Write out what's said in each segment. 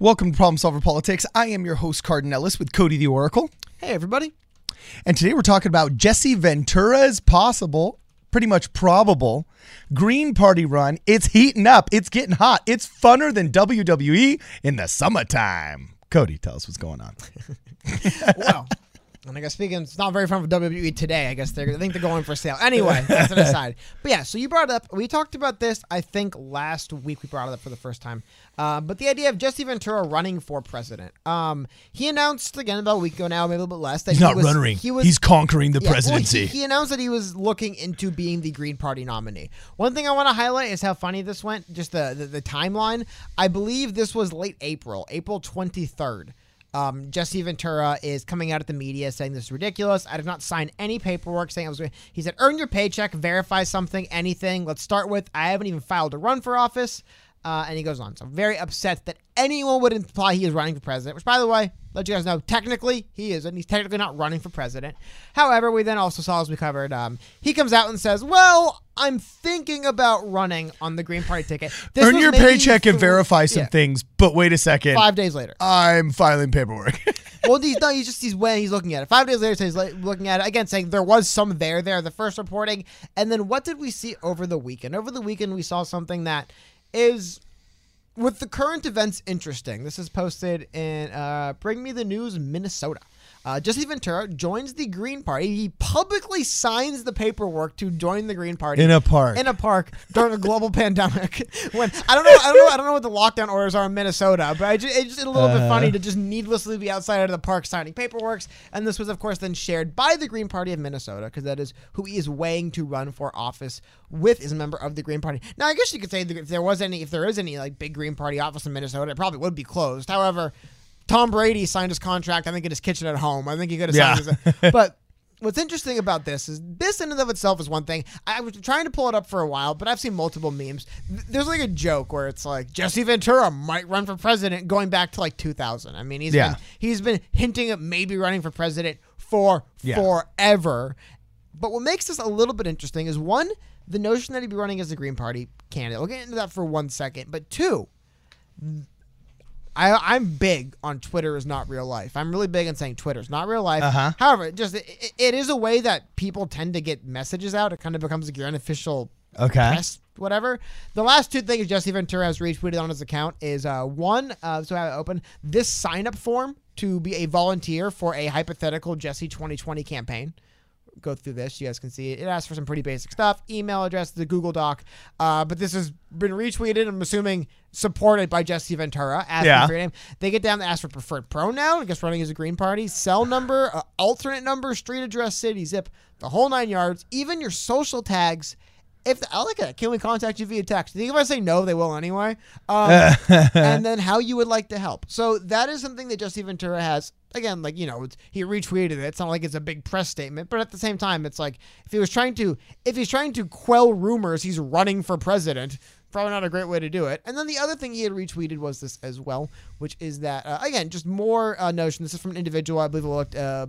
Welcome to Problem Solver Politics. I am your host, Cardinellis, with Cody the Oracle. Hey, everybody. And today we're talking about Jesse Ventura's possible, pretty much probable, Green Party run. It's heating up. It's getting hot. It's funner than WWE in the summertime. Cody, tell us what's going on. Well, and I guess speaking, it's not very fun for WWE today. I guess they're, I think they're going for sale. Anyway, that's an aside. But yeah, so you brought it up. We talked about this, I think, last week. We brought it up for the first time. Uh, but the idea of Jesse Ventura running for president. Um, he announced again about a week ago now, maybe a little bit less. That He's he not was, running. He was He's conquering the Yeah, well, presidency. he, he announced that he was looking into being the Green Party nominee. One thing I want to highlight is how funny this went. Just the, the the timeline. I believe this was late April, April twenty third. Um, Jesse Ventura is coming out at the media saying this is ridiculous. I did not sign any paperwork saying I was. He said, "Earn your paycheck, verify something, anything." Let's start with, I haven't even filed to run for office. Uh, and he goes on. So very upset that anyone would imply he is running for president. Which, by the way, let you guys know, technically he isn't. He's technically not running for president. However, we then also saw, as we covered, um, he comes out and says, "Well, I'm thinking about running on the Green Party ticket." This Earn your paycheck and verify some yeah, things, but wait a second. Five days later. I'm filing paperwork. well, he's no, he's just he's when he's looking at it. Five days later, so he's like, looking at it again, saying there was some there there. The first reporting, and then what did we see over the weekend? Over the weekend, we saw something that is. With the current events interesting, this is posted in uh, Bring Me the News, Minnesota. Uh, Jesse Ventura joins the Green Party. He publicly signs the paperwork to join the Green Party In a park. In a park during a global pandemic. When I don't know, I don't know, I don't know what the lockdown orders are in Minnesota, but I just, it's just a little bit Uh-huh. funny to just needlessly be outside of the park signing paperwork. And this was, of course, then shared by the Green Party of Minnesota because that is who he is weighing to run for office with is a member of the Green Party. Now, I guess you could say that if there was any, if there is any like big Green Party office in Minnesota, it probably would be closed. However, Tom Brady signed his contract. I think in his kitchen at home. I think he could have Yeah. signed his. Uh, but what's interesting about this is this in and of itself is one thing. I was trying to pull it up for a while, but I've seen multiple memes. There's like a joke where it's like Jesse Ventura might run for president, going back to like 2000. I mean, he's Yeah. been he's been hinting at maybe running for president for Yeah. forever. But what makes this a little bit interesting is one, the notion that he'd be running as a Green Party candidate. We'll get into that for one second. But two, I, I'm big on Twitter is not real life. I'm really big on saying Twitter is not real life. Uh-huh. However, just it, it is a way that people tend to get messages out. It kind of becomes like your unofficial okay. press, whatever. The last two things Jesse Ventura has retweeted on his account is uh, one, uh, so I have it open this sign up form to be a volunteer for a hypothetical Jesse 2020 campaign. Go through this, you guys can see it. It asks for some pretty basic stuff: email address, the Google Doc. Uh, but this has been retweeted. I'm assuming supported by Jesse Ventura. Asking Yeah. for your name. They get down to ask for preferred pronoun. I guess running as a Green Party, cell number, uh, alternate number, street address, city, zip, the whole nine yards. Even your social tags if I like it, can we contact you via text? I think if I say no, they will anyway. Um, and then how you would like to help. So that is something that Jesse Ventura has. Again, like you know, it's, he retweeted it. It's not like it's a big press statement, but at the same time, it's like if he was trying to, if he's trying to quell rumors, he's running for president. Probably not a great way to do it. And then the other thing he had retweeted was this as well, which is that uh, again, just more uh, notion. This is from an individual, I believe, looked uh,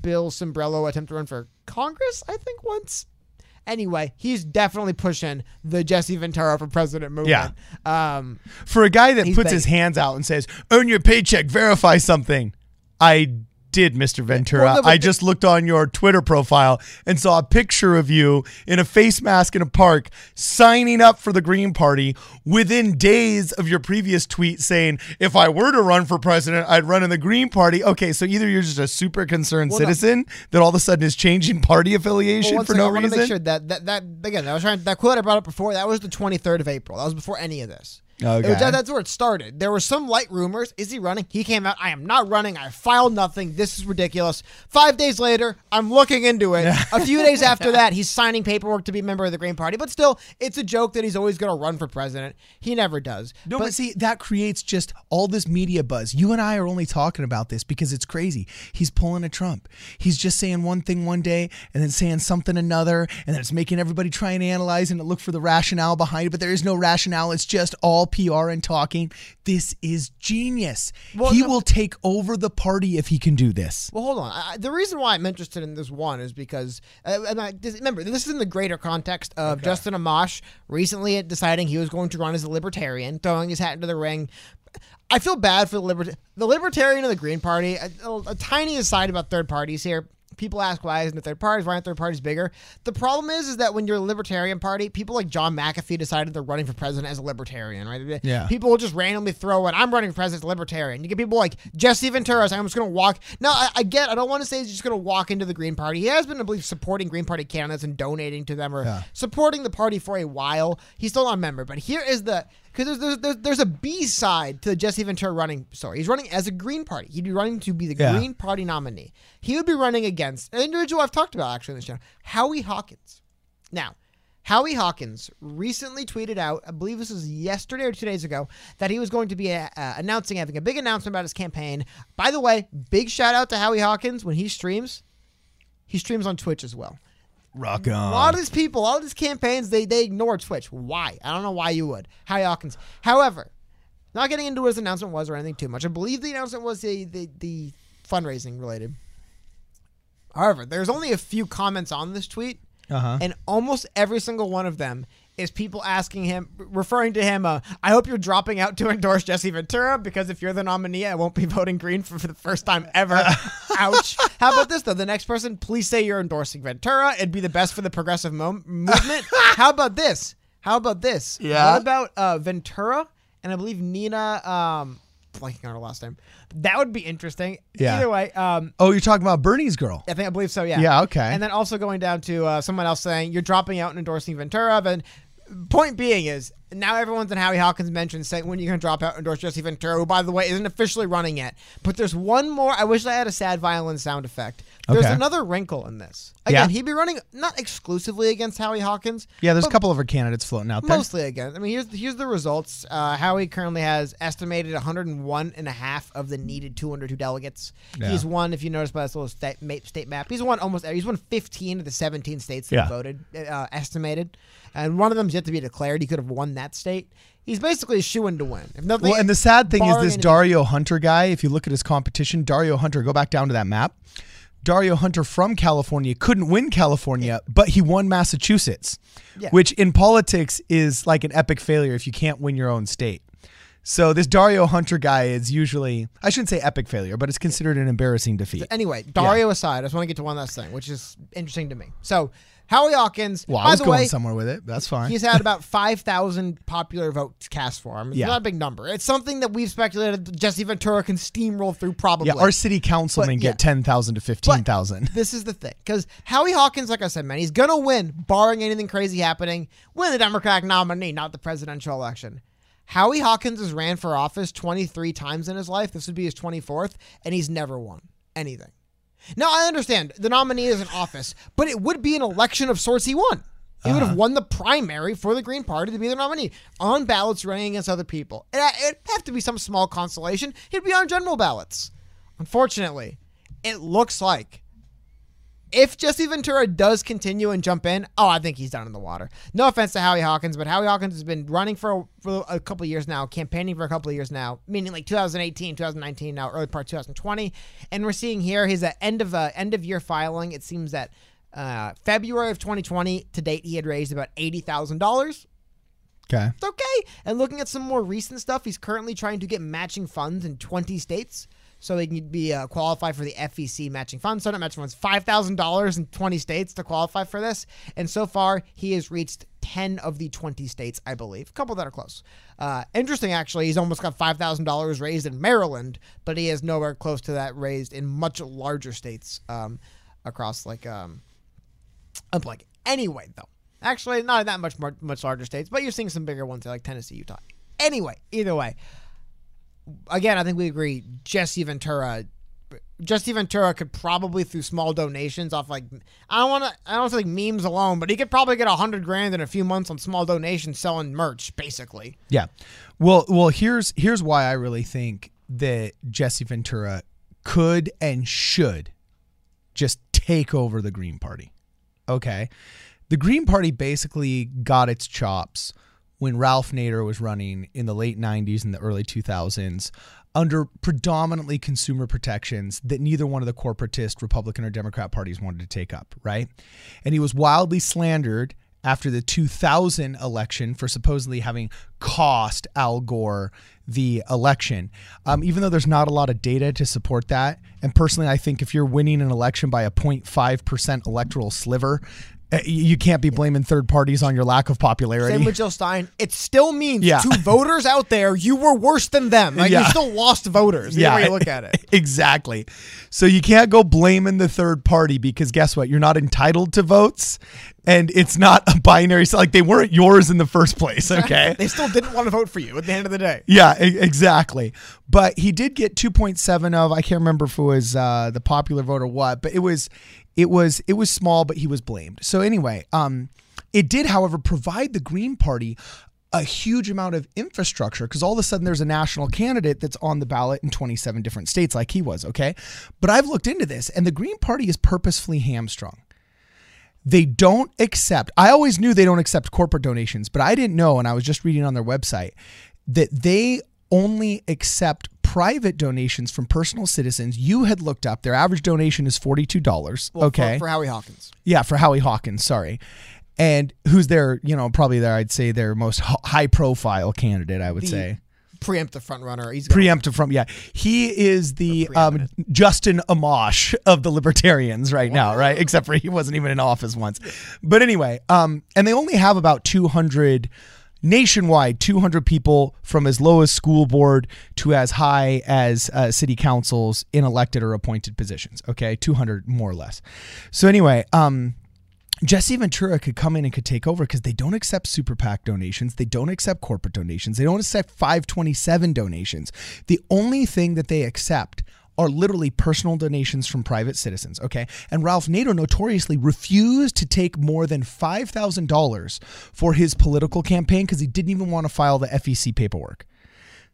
Bill Sombrello attempt to run for Congress. I think once. Anyway, he's definitely pushing the Jesse Ventura for president movement. Yeah. Um, For a guy that puts his hands out and says, "Earn your paycheck, verify something," I did, Mr. Ventura. Well, no, I just looked on your Twitter profile and saw a picture of you in a face mask in a park signing up for the Green Party within days of your previous tweet saying, "If I were to run for president, I'd run in the Green Party." Okay, so either you're just a super concerned Well, no. citizen that all of a sudden is changing party affiliation well, for second, no I want to reason. make sure that, that that again, I was trying that quote I brought up before. That was the 23rd of April. That was before any of this. Okay. Was- that's where it started. There were some light rumors. Is he running? He came out. I am not running. I filed nothing. This is ridiculous. Five days later, I'm looking into it. a few days after that, he's signing paperwork to be a member of the Green Party. But still, it's a joke that he's always going to run for president. He never does. No, but, see, that creates just all this media buzz. You and I are only talking about this because it's crazy. He's pulling a Trump. He's just saying one thing one day and then saying something another, and then it's making everybody try and analyze and look for the rationale behind it. But there is no rationale. It's just all PR and talking. This is genius. Well, he no- will take over the party if he can do this. Well, hold on. I, the reason why I'm interested in this one is because, uh, and I, this, remember, this is in the greater context of Justin Amash recently deciding he was going to run as a libertarian, throwing his hat into the ring. I feel bad for the libert the libertarian and the Green Party. A, a, a tiny aside about third parties here. People ask why isn't it third parties? Why aren't third parties bigger? The problem is, is that when you're a libertarian party, people like John McAfee decided they're running for president as a libertarian, right? Yeah. People will just randomly throw in, I'm running for president as a libertarian. You get people like Jesse Ventura saying, I'm just going to walk. Now, I, I get, I don't want to say he's just going to walk into the Green Party. He has been, I believe, supporting Green Party candidates and donating to them or Yeah. supporting the party for a while. He's still not a member, but here is the because there's, there's there's there's a B side to the Jesse Ventura running story. He's running as a Green Party. He'd be running to be the Yeah. Green Party nominee. He would be running against an individual I've talked about actually in this channel, Howie Hawkins. Now, Howie Hawkins recently tweeted out, I believe this was yesterday or two days ago, that he was going to be uh, uh, announcing, having a big announcement about his campaign. By the way, big shout out to Howie Hawkins when he streams. He streams on Twitch as well. Rock A lot on. of these people, all of these campaigns, they they ignore Twitch. Why? I don't know why you would. Howie Hawkins. However, not getting into what his announcement was or anything too much. I believe the announcement was the the, the fundraising related. However, there's only a few comments on this tweet, Uh huh. and almost every single one of them is people asking him, referring to him. Uh, I hope you're dropping out to endorse Jesse Ventura because if you're the nominee, I won't be voting Green for, for the first time ever. Ouch. How about this though? The next person, please say you're endorsing Ventura. It'd be the best for the progressive mo- movement. How about this? How about this? Yeah. What about uh, Ventura and I believe Nina? Um, blanking on her last name. That would be interesting. Yeah. Either way, um, Oh, you're talking about Bernie's girl. I think I believe so. Yeah. Yeah, okay. And then also going down to uh, someone else saying you're dropping out and endorsing Ventura. Then point being is now everyone's in Howie Hawkins mentioned saying when you're going to drop out and endorse Jesse Ventura, who by the way isn't officially running yet. But there's one more. I wish I had a sad violin sound effect. There's Okay. another wrinkle in this. Again, Yeah. he'd be running not exclusively against Howie Hawkins. Yeah, there's a couple of our candidates floating out there. Mostly again. I mean, here's here's the results. Uh, Howie currently has estimated 101 and a half of the needed 202 delegates. Yeah. He's won, if you notice by this little state, ma- state map, he's won almost. He's won 15 of the 17 states that Yeah. voted, uh, estimated, and one of them's yet to be declared. He could have won that state. He's basically in to win. If nothing, Well, and the sad thing is this Dario Hunter guy, if you look at his competition, Dario Hunter, go back down to that map. Dario Hunter from California couldn't win California, but he won Massachusetts, Yeah. which in politics is like an epic failure if you can't win your own state. So this Dario Hunter guy is usually, I shouldn't say epic failure, but it's considered an embarrassing defeat. Anyway, Dario aside, I just want to get to one last thing, which is interesting to me. So, Howie Hawkins, Well, I was going way, somewhere with it. That's fine. He's had about 5,000 popular votes cast for him. It's Yeah. not a big number. It's something that we've speculated Jesse Ventura can steamroll through probably. yeah, our city councilmen But, yeah. get 10,000 to 15,000. this is the thing. Because Howie Hawkins, like I said, man, he's going to win, barring anything crazy happening, win the Democratic nominee, not the presidential election. Howie Hawkins has ran for office 23 times in his life. This would be his 24th, and he's never won anything. Now, I understand the nominee is in office, but it would be an election of sorts he won. He would have uh-huh. won the primary for the Green Party to be the nominee on ballots running against other people. It, uh, it'd have to be some small consolation. He'd be on general ballots. Unfortunately, it looks like if Jesse Ventura does continue and jump in, oh, I think he's down in the water. No offense to Howie Hawkins, but Howie Hawkins has been running for a, for a couple of years now, campaigning for a couple of years now, meaning like 2018, 2019, now early part 2020, and we're seeing here he's at end of uh, end of year filing. It seems that uh, February of 2020 to date he had raised about eighty thousand dollars. Okay. It's okay. And looking at some more recent stuff, he's currently trying to get matching funds in 20 states. So he can be uh, qualified for the FEC matching funds. So not matching funds, five thousand dollars in 20 states to qualify for this. And so far, he has reached 10 of the 20 states, I believe. A couple that are close. Uh, interesting, actually. He's almost got five thousand dollars raised in Maryland, but he is nowhere close to that raised in much larger states um, across like um, I'm. Anyway, though, actually, not that much more, much larger states, but you're seeing some bigger ones like Tennessee, Utah. Anyway, either way, again, I think we agree. Jesse Ventura, Jesse Ventura could probably through small donations off like I don't want to, I don't think memes alone, but he could probably get a hundred grand in a few months on small donations selling merch, basically. Yeah. Well, well, here's here's why I really think that Jesse Ventura could and should just take over the Green Party. Okay. The Green Party basically got its chops when Ralph Nader was running in the late 90s and the early 2000s under predominantly consumer protections that neither one of the corporatist Republican or Democrat parties wanted to take up, right? And he was wildly slandered after the 2000 election for supposedly having cost Al Gore the election. Um, even though there's not a lot of data to support that, and personally, I think if you're winning an election by a 0.5% electoral sliver, you can't be blaming third parties on your lack of popularity. Same with Jill Stein. It still means Yeah. to voters out there, you were worse than them. Like you still lost voters. Yeah, way you look at it. exactly. So you can't go blaming the third party because guess what? You're not entitled to votes, and it's not a binary. So like they weren't yours in the first place. Okay. They still didn't want to vote for you at the end of the day. Yeah, e- exactly. But he did get 2.7 of I can't remember if it was uh, the popular vote or what, but it was it was it was small, but he was blamed. So anyway, um, it did, however, provide the Green Party a huge amount of infrastructure because all of a sudden there's a national candidate that's on the ballot in 27 different states, like he was. Okay, but I've looked into this, and the Green Party is purposefully hamstrung they don't accept i always knew they don't accept corporate donations but i didn't know and i was just reading on their website that they only accept private donations from personal citizens you had looked up. Their average donation is $42 Well, okay. For, for Howie Hawkins. yeah for howie hawkins sorry. And who's their you know probably their i'd say their most high profile candidate i would The say. Preemptive front runner. He's preemptive from yeah. He is the um, justin amash of the libertarians right now right? Except for he wasn't even in office once. But anyway um and they only have about 200 nationwide 200 people from as low as school board to as high as uh, city councils in elected or appointed positions okay 200 more or less so anyway um Jesse Ventura could come in and could take over because they don't accept super PAC donations. They don't accept corporate donations. They don't accept 527 donations. The only thing that they accept are literally personal donations from private citizens. Okay. And Ralph Nader notoriously refused to take more than $5,000 for his political campaign because he didn't even want to file the FEC paperwork.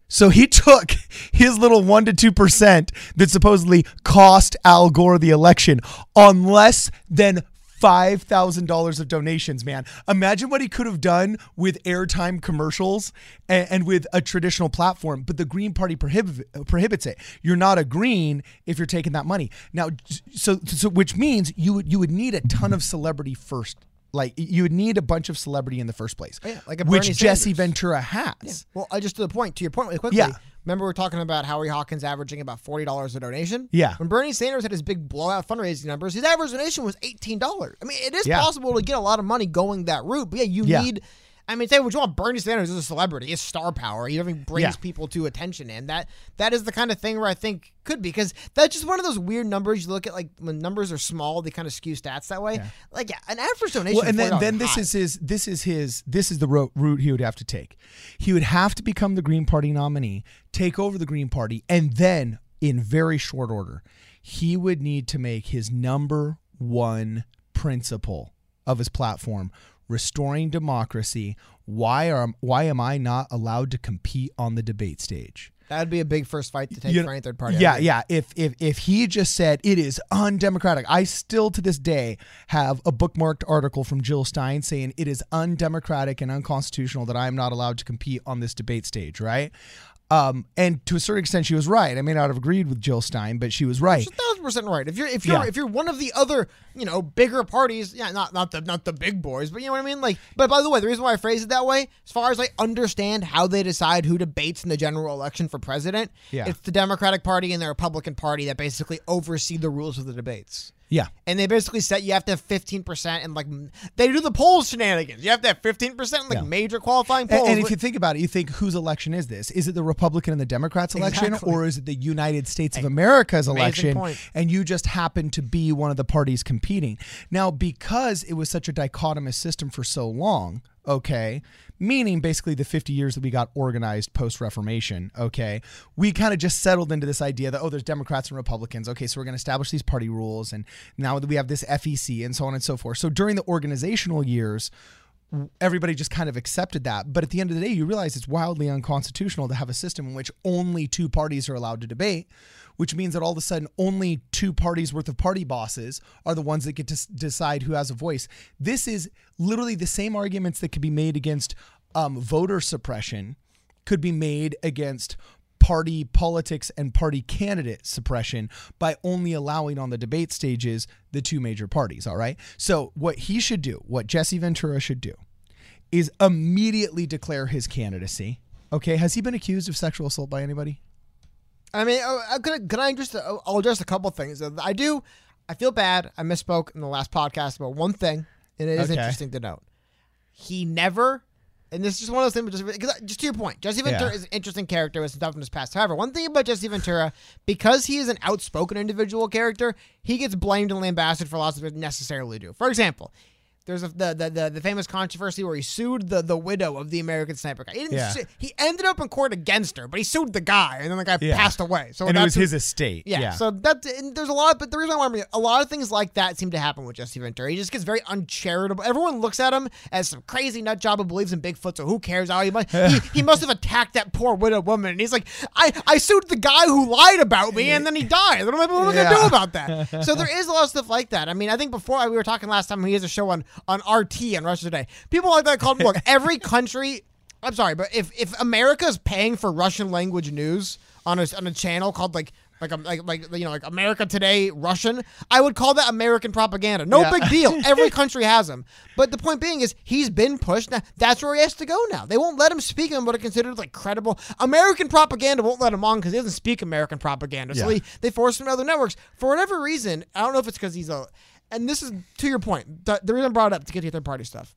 So he took his little 1 to 2% that supposedly cost Al Gore the election on less than $5,000 of donations, man. Imagine what he could have done with airtime commercials and, and with a traditional platform, but the Green Party prohibit, prohibits it. You're not a Green if you're taking that money. Now, so, so which means you would, you would need a ton of celebrity first. Like you would need a bunch of celebrity in the first place, yeah, like a which Bernie Jesse Sanders. Ventura has. Well, I just to the point. To your point, really quickly. Yeah. Remember, we are talking about Howie Hawkins averaging about forty dollars a donation. Yeah. When Bernie Sanders had his big blowout fundraising numbers, his average donation was eighteen dollars. I mean, it is Yeah. possible to get a lot of money going that route, but yeah, you Yeah. need. I mean, say what you want. Bernie Sanders is a celebrity. He's star power. He even brings Yeah. people to attention, and that that is the kind of thing where I think could be because that's just one of those weird numbers you look at. Like when numbers are small, they kind of skew stats that way. Like yeah, an average donation. Well, and then then this high. is his this is his this is the ro- route he would have to take. He would have to become the Green Party nominee, take over the Green Party, and then in very short order, he would need to make his number one principle of his platform restoring democracy. Why are why am I not allowed to compete on the debate stage? that would be a big first fight to take You for any third party. Yeah, yeah. If if if he just said it is undemocratic, I still to this day have a bookmarked article from Jill Stein saying it is undemocratic and unconstitutional that I am not allowed to compete on this debate stage, right? Um, and to a certain extent, she was right. I may not have agreed with Jill Stein, but she was right. She's a thousand percent right. If you're if you're Yeah. if you're one of the other you know bigger parties, yeah, not not the not the big boys, but you know what I mean. Like, but by the way, the reason why I phrase it that way, as far as I understand how they decide who debates in the general election for president, Yeah. it's the Democratic Party and the Republican Party that basically oversee the rules of the debates. Yeah. And they basically said you have to have fifteen percent and like they do the polls shenanigans. You have to have fifteen percent like Yeah. major qualifying And, polls. and if you think about it, you think whose election is this? Is it the Republican and the Democrats election, Exactly. or is it the United States of America's Amazing election? point. And you just happen to be one of the parties competing. Now, because it was such a dichotomous system for so long, okay, meaning basically the 50 years that we got organized post Reformation, okay, we kind of just settled into this idea that, oh, there's Democrats and Republicans. Okay, so we're going to establish these party rules. And now that we have this FEC and so on and so forth. So during the organizational years, everybody just kind of accepted that. But at the end of the day, you realize it's wildly unconstitutional to have a system in which only two parties are allowed to debate, which means that all of a sudden only two parties worth of party bosses are the ones that get to decide who has a voice. This is literally the same arguments that could be made against um, voter suppression could be made against party politics and party candidate suppression by only allowing on the debate stages the two major parties. All right. So, what he should do, what Jesse Ventura should do, is immediately declare his candidacy. Okay. Has he been accused of sexual assault by anybody? I mean, uh, uh, can I, can I just uh, I'll address a couple things. Uh, I do. I feel bad. I misspoke in the last podcast about one thing, and it is Okay. interesting to note. He never, and this is just one of those things. Just, because- just to your point, Jesse Ventura Yeah. is an interesting character with some stuff in his past. However, one thing about Jesse Ventura, because he is an outspoken individual character, he gets blamed and lambasted for lots of necessarily do. For example. There's a, the, the the the famous controversy where he sued the, the widow of the American sniper guy. He didn't. Yeah. Sue, he ended up in court against her, but he sued the guy, and then the guy Yeah. passed away. So and it was who- his estate. yeah, So that and there's a lot, but the reason why I'm a lot of things like that seem to happen with Jesse Ventura. He just gets very uncharitable. Everyone looks at him as some crazy nut job who believes in Bigfoot. So who cares? Oh, he must, he, he must have attacked that poor widow woman. And he's like, I, I sued the guy who lied about me, and then he died. What am I, what am I gonna do about that? So there is a lot of stuff like that. I mean, I think before we were talking last time, he has a show on on RT on Russia Today. People like that called look every country. I'm sorry, but if if America's paying for Russian language news on a on a channel called like like um, like like you know like America Today Russian, I would call that American propaganda. No Yeah. big deal. Every country has them. But the point being is he's been pushed. Now that's where he has to go now. They won't let him speak in what are considered like credible American propaganda. Won't let him on because he doesn't speak American propaganda. So Yeah. he, they force him to other networks for whatever reason. I don't know if it's because he's a. And this is to your point. The, the reason I brought it up to get to your third party stuff.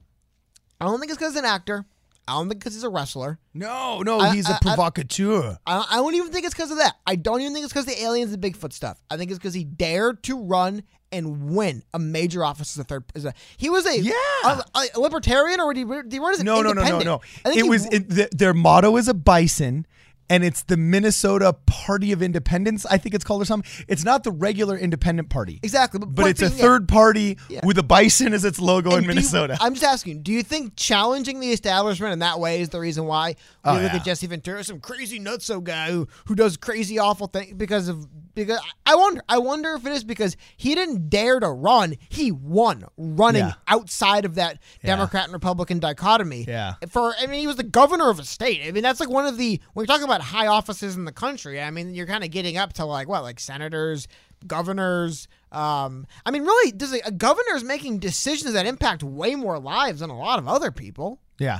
I don't think it's because he's an actor. I don't think because he's a wrestler. No, no, I- he's I- a provocateur. I, I don't even think it's because of that. I don't even think it's because the aliens and Bigfoot stuff. I think it's because he dared to run and win a major office as a third. As a, he was a Yeah. a, a libertarian or did he, did he run as an no, no, no, no, no. I think It he was it, th their motto is a bison, and it's the Minnesota Party of Independence. I think it's called or something. It's not the regular Independent Party, exactly, but, but it's a yeah, third party Yeah. with a bison as its logo in And you- Minnesota. I'm just asking, do you think challenging the establishment in that way is the reason why Oh, look yeah. at Jesse Ventura, some crazy nutso guy who, who does crazy awful things because of because I wonder I wonder if it is because he didn't dare to run, he won running Yeah. outside of that Yeah. Democrat and Republican dichotomy. Yeah. For I mean he was the governor of a state. I mean that's like one of the when you're talking about high offices in the country, I mean you're kind of getting up to like what like senators, governors. Um, I mean, really, does a, a governor is making decisions that impact way more lives than a lot of other people. yeah.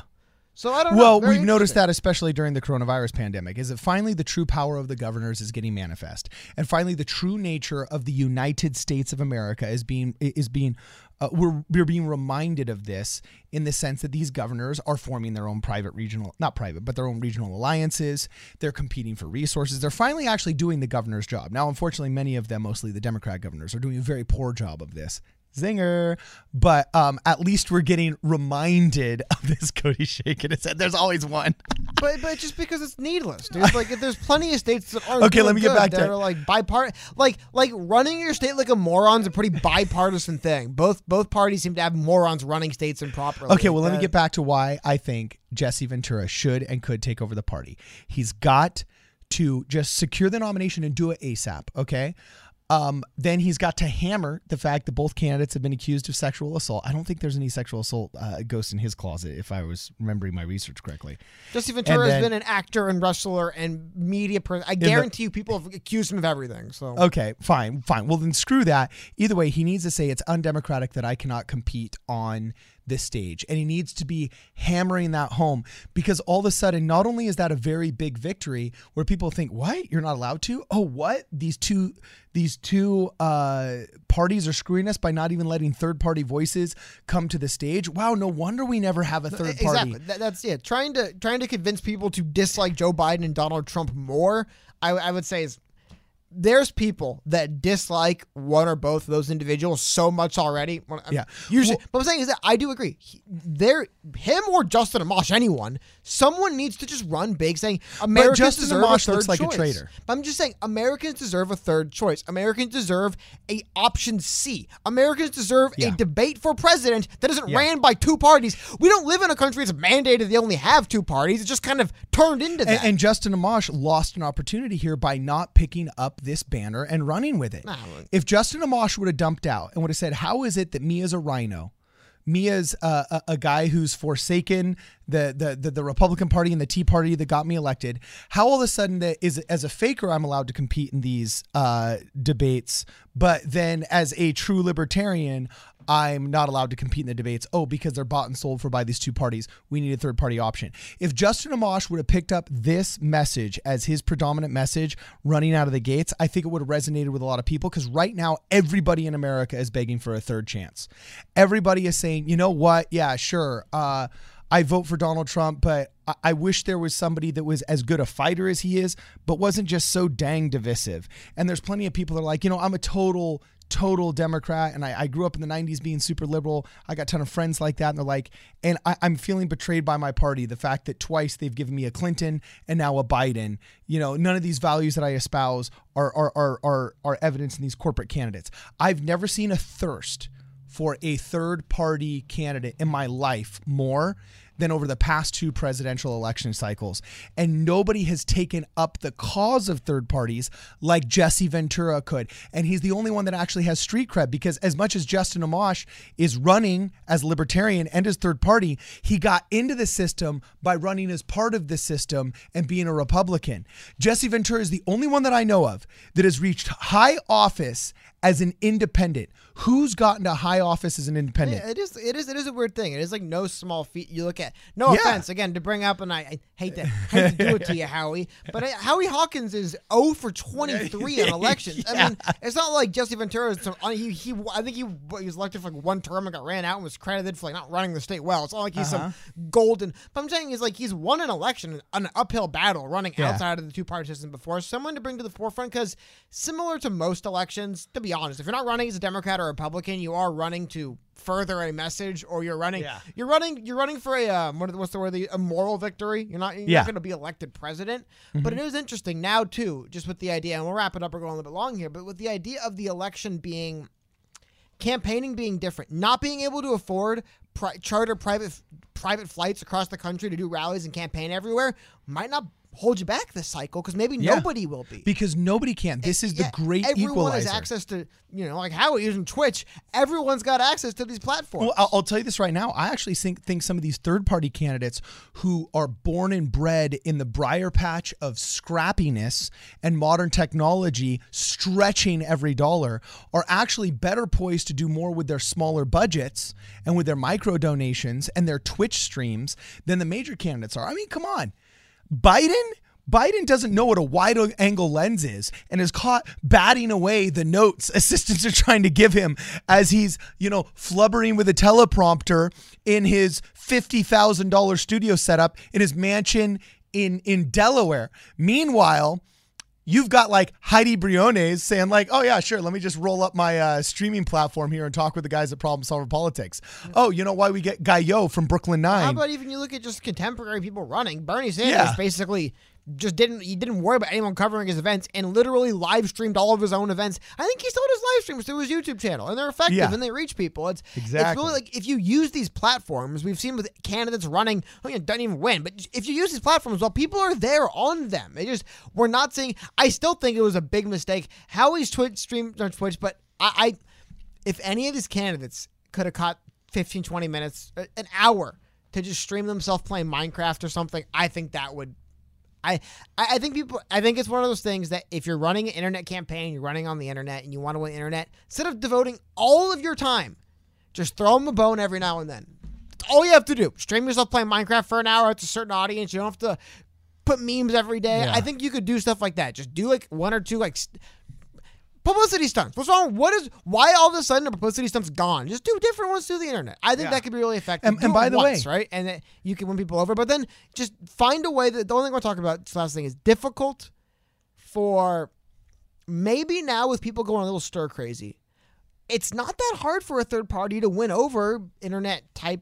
So I don't know. Well, we've noticed that especially during the coronavirus pandemic, is that finally the true power of the governors is getting manifest, and finally the true nature of the United States of America is being is being uh, we're we're being reminded of this in the sense that these governors are forming their own private regional not private but their own regional alliances. They're competing for resources. They're finally actually doing the governor's job. Now, unfortunately, many of them, mostly the Democrat governors, are doing a very poor job of this. Zinger, but um, at least we're getting reminded of this. Cody shake and it said There's always one. but but just because it's needless, dude. Like if there's plenty of states that aren't. Okay, let me get back that to- are like bipartisan. Like like running your state like a moron's a pretty bipartisan thing. Both both parties seem to have morons running states improperly. Okay, well, let me get back to why I think Jesse Ventura should and could take over the party. He's got to just secure the nomination and do it ASAP, okay? Um, then he's got to hammer the fact that both candidates have been accused of sexual assault. I don't think there's any sexual assault uh, ghosts in his closet, if I was remembering my research correctly. Jesse Ventura then- has been an actor and wrestler and media person. I guarantee you, people have accused him of everything. So Okay, fine, fine. Well, then screw that. Either way, he needs to say it's undemocratic that I cannot compete on this stage. And he needs to be hammering that home because all of a sudden, not only is that a very big victory where people think, what? You're not allowed to? Oh, what? These two these two uh, parties are screwing us by not even letting third party voices come to the stage. Wow, no wonder we never have a third party. Exactly. That, that's it. Trying to trying to convince people to dislike Joe Biden and Donald Trump more, I, I would say is there's people that dislike one or both of those individuals so much already. Yeah. Usually, Well- but I'm saying is that I do agree. He, there, him or Justin Amash, anyone, someone needs to just run big, saying Americans Justin deserve Amash a third looks like a choice. traitor. But I'm just saying Americans deserve a third choice. Americans deserve a option C. Americans deserve Yeah. a debate for president that isn't Yeah. ran by two parties. We don't live in a country that's mandated they only have two parties. It just kind of turned into that. And, and Justin Amash lost an opportunity here by not picking up this banner and running with it. Nah, if Justin Amash would have dumped out and would have said, "How is it that me as a rhino, me as a, a, a guy who's forsaken the, the the Republican Party and the Tea Party that got me elected. How all of a sudden that is as a faker I'm allowed to compete in these uh, debates, but then as a true libertarian. I'm not allowed to compete in the debates. Oh, because they're bought and sold for by these two parties. We need a third party option. If Justin Amash would have picked up this message as his predominant message running out of the gates, I think it would have resonated with a lot of people because right now everybody in America is begging for a third chance. Everybody is saying, you know what? Yeah, sure. Uh, I vote for Donald Trump, but I-, I wish there was somebody that was as good a fighter as he is, but wasn't just so dang divisive. And there's plenty of people that are like, you know, I'm a total total Democrat, and I, I, grew up in the 90s being super liberal. I got a ton of friends like that, and they're like, and I, am feeling betrayed by my party. The fact that twice they've given me a Clinton and now a Biden. You know, none of these values that I espouse are are are are, are evidence in these corporate candidates. I've never seen a thirst for a third party candidate in my life more than over the past two presidential election cycles. And nobody has taken up the cause of third parties like Jesse Ventura could. And he's the only one that actually has street cred because, as much as Justin Amash is running as libertarian and as third party, he got into the system by running as part of the system and being a Republican. Jesse Ventura is the only one that I know of that has reached high office as an independent. Who's gotten to high office as an independent? It is. It is. It is a weird thing. It is like no small feat. You look at. No yeah. offense, again, to bring up, and I, I hate to hate to do it to you, Howie, but I, Howie Hawkins is 0 for 23 on elections. yeah. I mean, it's not like Jesse Ventura. Is some, he, he, I think he, he was elected for like one term and got ran out and was credited for like not running the state well. It's not like he's uh-huh. some golden. But I'm saying is like he's won an election, an uphill battle, running yeah. outside of the two party system before. Someone to bring to the forefront because similar to most elections, to be honest, if you're not running as a Democrat or Republican, you are running to further a message, or you're running, yeah. you're running, you're running for a um, what, what's the word? A moral victory. You're not, you're yeah. not going to be elected president. Mm-hmm. But it is interesting now too, just with the idea, and we'll wrap it up. We're going a little bit long here, but with the idea of the election being campaigning being different, not being able to afford pri- charter private private flights across the country to do rallies and campaign everywhere might not hold you back this cycle because maybe yeah. nobody will be because nobody can. This is the yeah, great everyone equalizer. has access to you know like how using Twitch. Everyone's got access to these platforms. Well, I'll, I'll, tell you this right now. I actually think think some of these third party candidates who are born and bred in the briar patch of scrappiness and modern technology, stretching every dollar, are actually better poised to do more with their smaller budgets and with their micro donations and their Twitch streams than the major candidates are. I mean, come on. Biden? Biden doesn't know what a wide angle lens is and is caught batting away the notes assistants are trying to give him as he's, you know, flubbering with a teleprompter in his $50,000 studio setup in his mansion in in Delaware. Meanwhile, you've got like Heidi Briones saying like, "Oh yeah, sure, let me just roll up my uh, streaming platform here and talk with the guys at Problem Solver Politics." Oh, you know why we get Yo from Brooklyn Nine? How about even you look at just contemporary people running? Bernie Sanders yeah. basically just didn't he didn't worry about anyone covering his events and literally live streamed all of his own events. I think he still does live streams through his YouTube channel and they're effective yeah. and they reach people. It's exactly it's really like if you use these platforms, we've seen with candidates running, oh, you know, doesn't even win, but if you use these platforms, well, people are there on them. It just we're not seeing. I still think it was a big mistake how he's Twitch streamed on Twitch, but I, I if any of these candidates could have caught 15, 20 minutes, uh, an hour to just stream themselves playing Minecraft or something, I think that would I, I think people I think it's one of those things that if you're running an internet campaign, you're running on the internet and you want to win internet, instead of devoting all of your time, just throw them a bone every now and then. That's all you have to do. Stream yourself playing Minecraft for an hour to a certain audience. You don't have to put memes every day. Yeah. I think you could do stuff like that. Just do like one or two like publicity stunts. What's wrong? What is why all of a sudden the publicity stunts gone? Just do different ones through the internet. I think yeah. that could be really effective. And, and by the once, way, right, and that you can win people over. But then just find a way that the only thing we're talking about. This last thing is difficult for maybe now with people going a little stir crazy. It's not that hard for a third party to win over internet type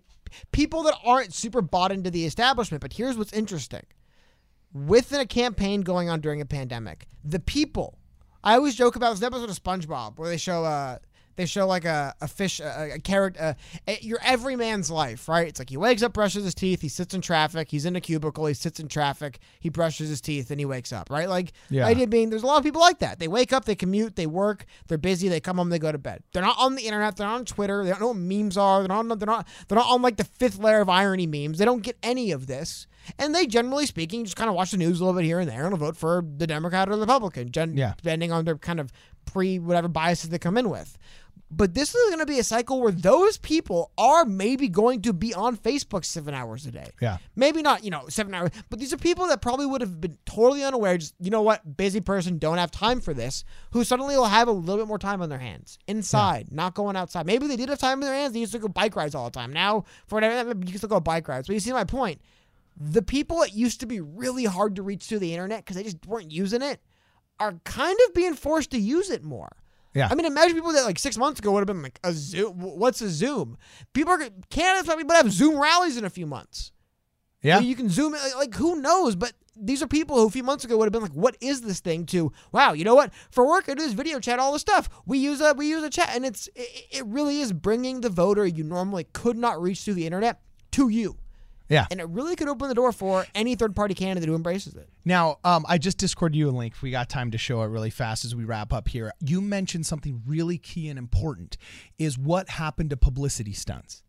people that aren't super bought into the establishment. But here's what's interesting. Within a campaign going on during a pandemic, the people I always joke about this episode of SpongeBob where they show uh they show like a, a fish, a, a character, uh, your everyman's life, right? It's like he wakes up, brushes his teeth, he sits in traffic, he's in a cubicle, he sits in traffic, he brushes his teeth, and he wakes up, right? Like, Yeah. idea being, there's a lot of people like that. They wake up, they commute, they work, they're busy, they come home, they go to bed. They're not on the internet, they're not on Twitter, they don't know what memes are, they're not, they're not, they're not on like the fifth layer of irony memes. They don't get any of this. And they generally speaking just kind of watch the news a little bit here and there and will vote for the Democrat or the Republican, gen- Yeah. depending on their kind of pre whatever biases they come in with. But this is going to be a cycle where those people are maybe going to be on Facebook seven hours a day. Yeah. Maybe not, you know, seven hours, but these are people that probably would have been totally unaware. Just, you know what, busy person, don't have time for this, who suddenly will have a little bit more time on their hands inside, not going outside. Maybe they did have time on their hands. They used to go bike rides all the time. Now, for whatever, you can still go bike rides. But you see my point. The people that used to be really hard to reach through the internet because they just weren't using it are kind of being forced to use it more. Yeah. I mean, imagine people that like six months ago would have been like a Zoom. What's a Zoom? People are Canada's probably going to have Zoom rallies in a few months. Yeah. You can zoom like who knows? But these are people who a few months ago would have been like, "What is this thing?" To wow, you know what? For work, I do this video chat, all this stuff. We use a we use a chat, and it's it, it really is bringing the voter you normally could not reach through the internet to you, Yeah. and it really could open the door for any third party candidate who embraces it. Now, um, I just discord you a link. We got time to show it really fast as we wrap up here. You mentioned something really key and important is what happened to publicity stunts.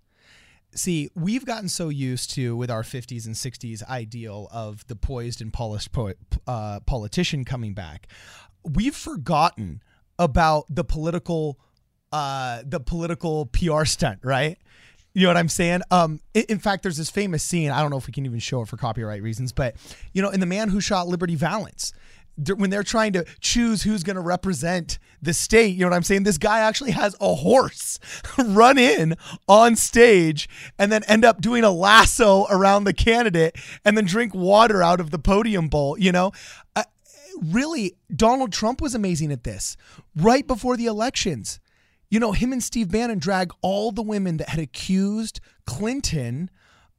See, we've gotten so used to with our 50s and 60s ideal of the poised and polished po- uh, politician coming back. We've forgotten about the political uh, the political PR stunt, right? You know what I'm saying? Um, in fact, there's this famous scene. I don't know if we can even show it for copyright reasons, but you know, in the man who shot Liberty Valance, when they're trying to choose who's going to represent the state, you know what I'm saying? This guy actually has a horse run in on stage and then end up doing a lasso around the candidate and then drink water out of the podium bowl. You know, uh, really, Donald Trump was amazing at this. Right before the elections, you know, him and Steve Bannon drag all the women that had accused Clinton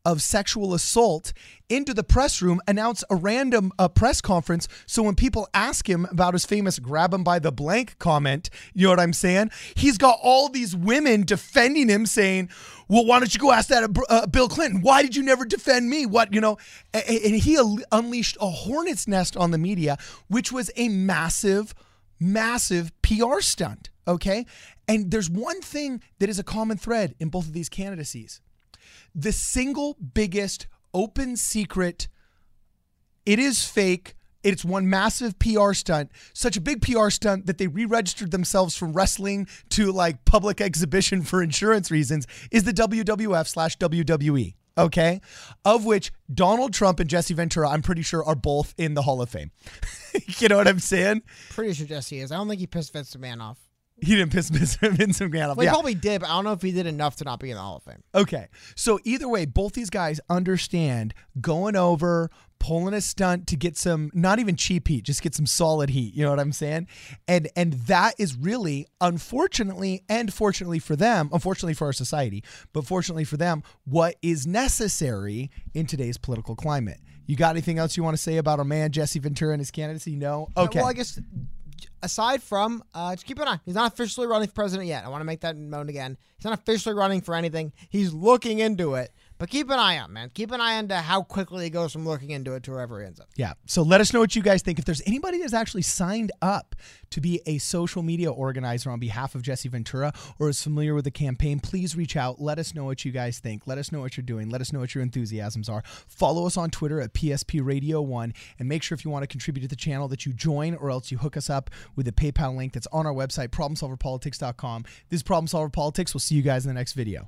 of sexual assault into the press room, announce a random uh, press conference. So when people ask him about his famous grab him by the blank comment, you know what I'm saying? He's got all these women defending him saying, well, why don't you go ask that uh, Bill Clinton? Why did you never defend me? What, you know, and, and he unleashed a hornet's nest on the media, which was a massive, massive PR stunt. Okay. And there's one thing that is a common thread in both of these candidacies the single biggest open secret it is fake it's one massive PR stunt, such a big PR stunt that they re-registered themselves from wrestling to like public exhibition for insurance reasons is the WWF slash WWE. Okay, of which Donald Trump and Jesse Ventura, I'm pretty sure, are both in the Hall of Fame. you know what I'm saying? Pretty sure Jesse is. I don't think he pissed Vince McMahon off. He didn't piss Vince McMahon off. Well, he Yeah. probably did, but I don't know if he did enough to not be in the Hall of Fame. Okay. So either way, both these guys understand going over, pulling a stunt to get some not even cheap heat, just get some solid heat. You know what I'm saying? And and that is really, unfortunately, and fortunately for them, unfortunately for our society, but fortunately for them, what is necessary in today's political climate. You got anything else you want to say about our man Jesse Ventura and his candidacy? No? Okay. Well, I guess aside from, uh, just keep an eye. He's not officially running for president yet. I want to make that known again. He's not officially running for anything. He's looking into it. But keep an eye out, man. Keep an eye on how quickly he goes from looking into it to wherever he ends up. Yeah. So let us know what you guys think. If there's anybody that's actually signed up to be a social media organizer on behalf of Jesse Ventura or is familiar with the campaign, please reach out. Let us know what you guys think. Let us know what you're doing. Let us know what your enthusiasms are. Follow us on Twitter at PSP Radio 1 and make sure if you want to contribute to the channel that you join or else you hook us up with the PayPal link that's on our website, problemsolverpolitics.com. This is Problem Solver Politics. We'll see you guys in the next video.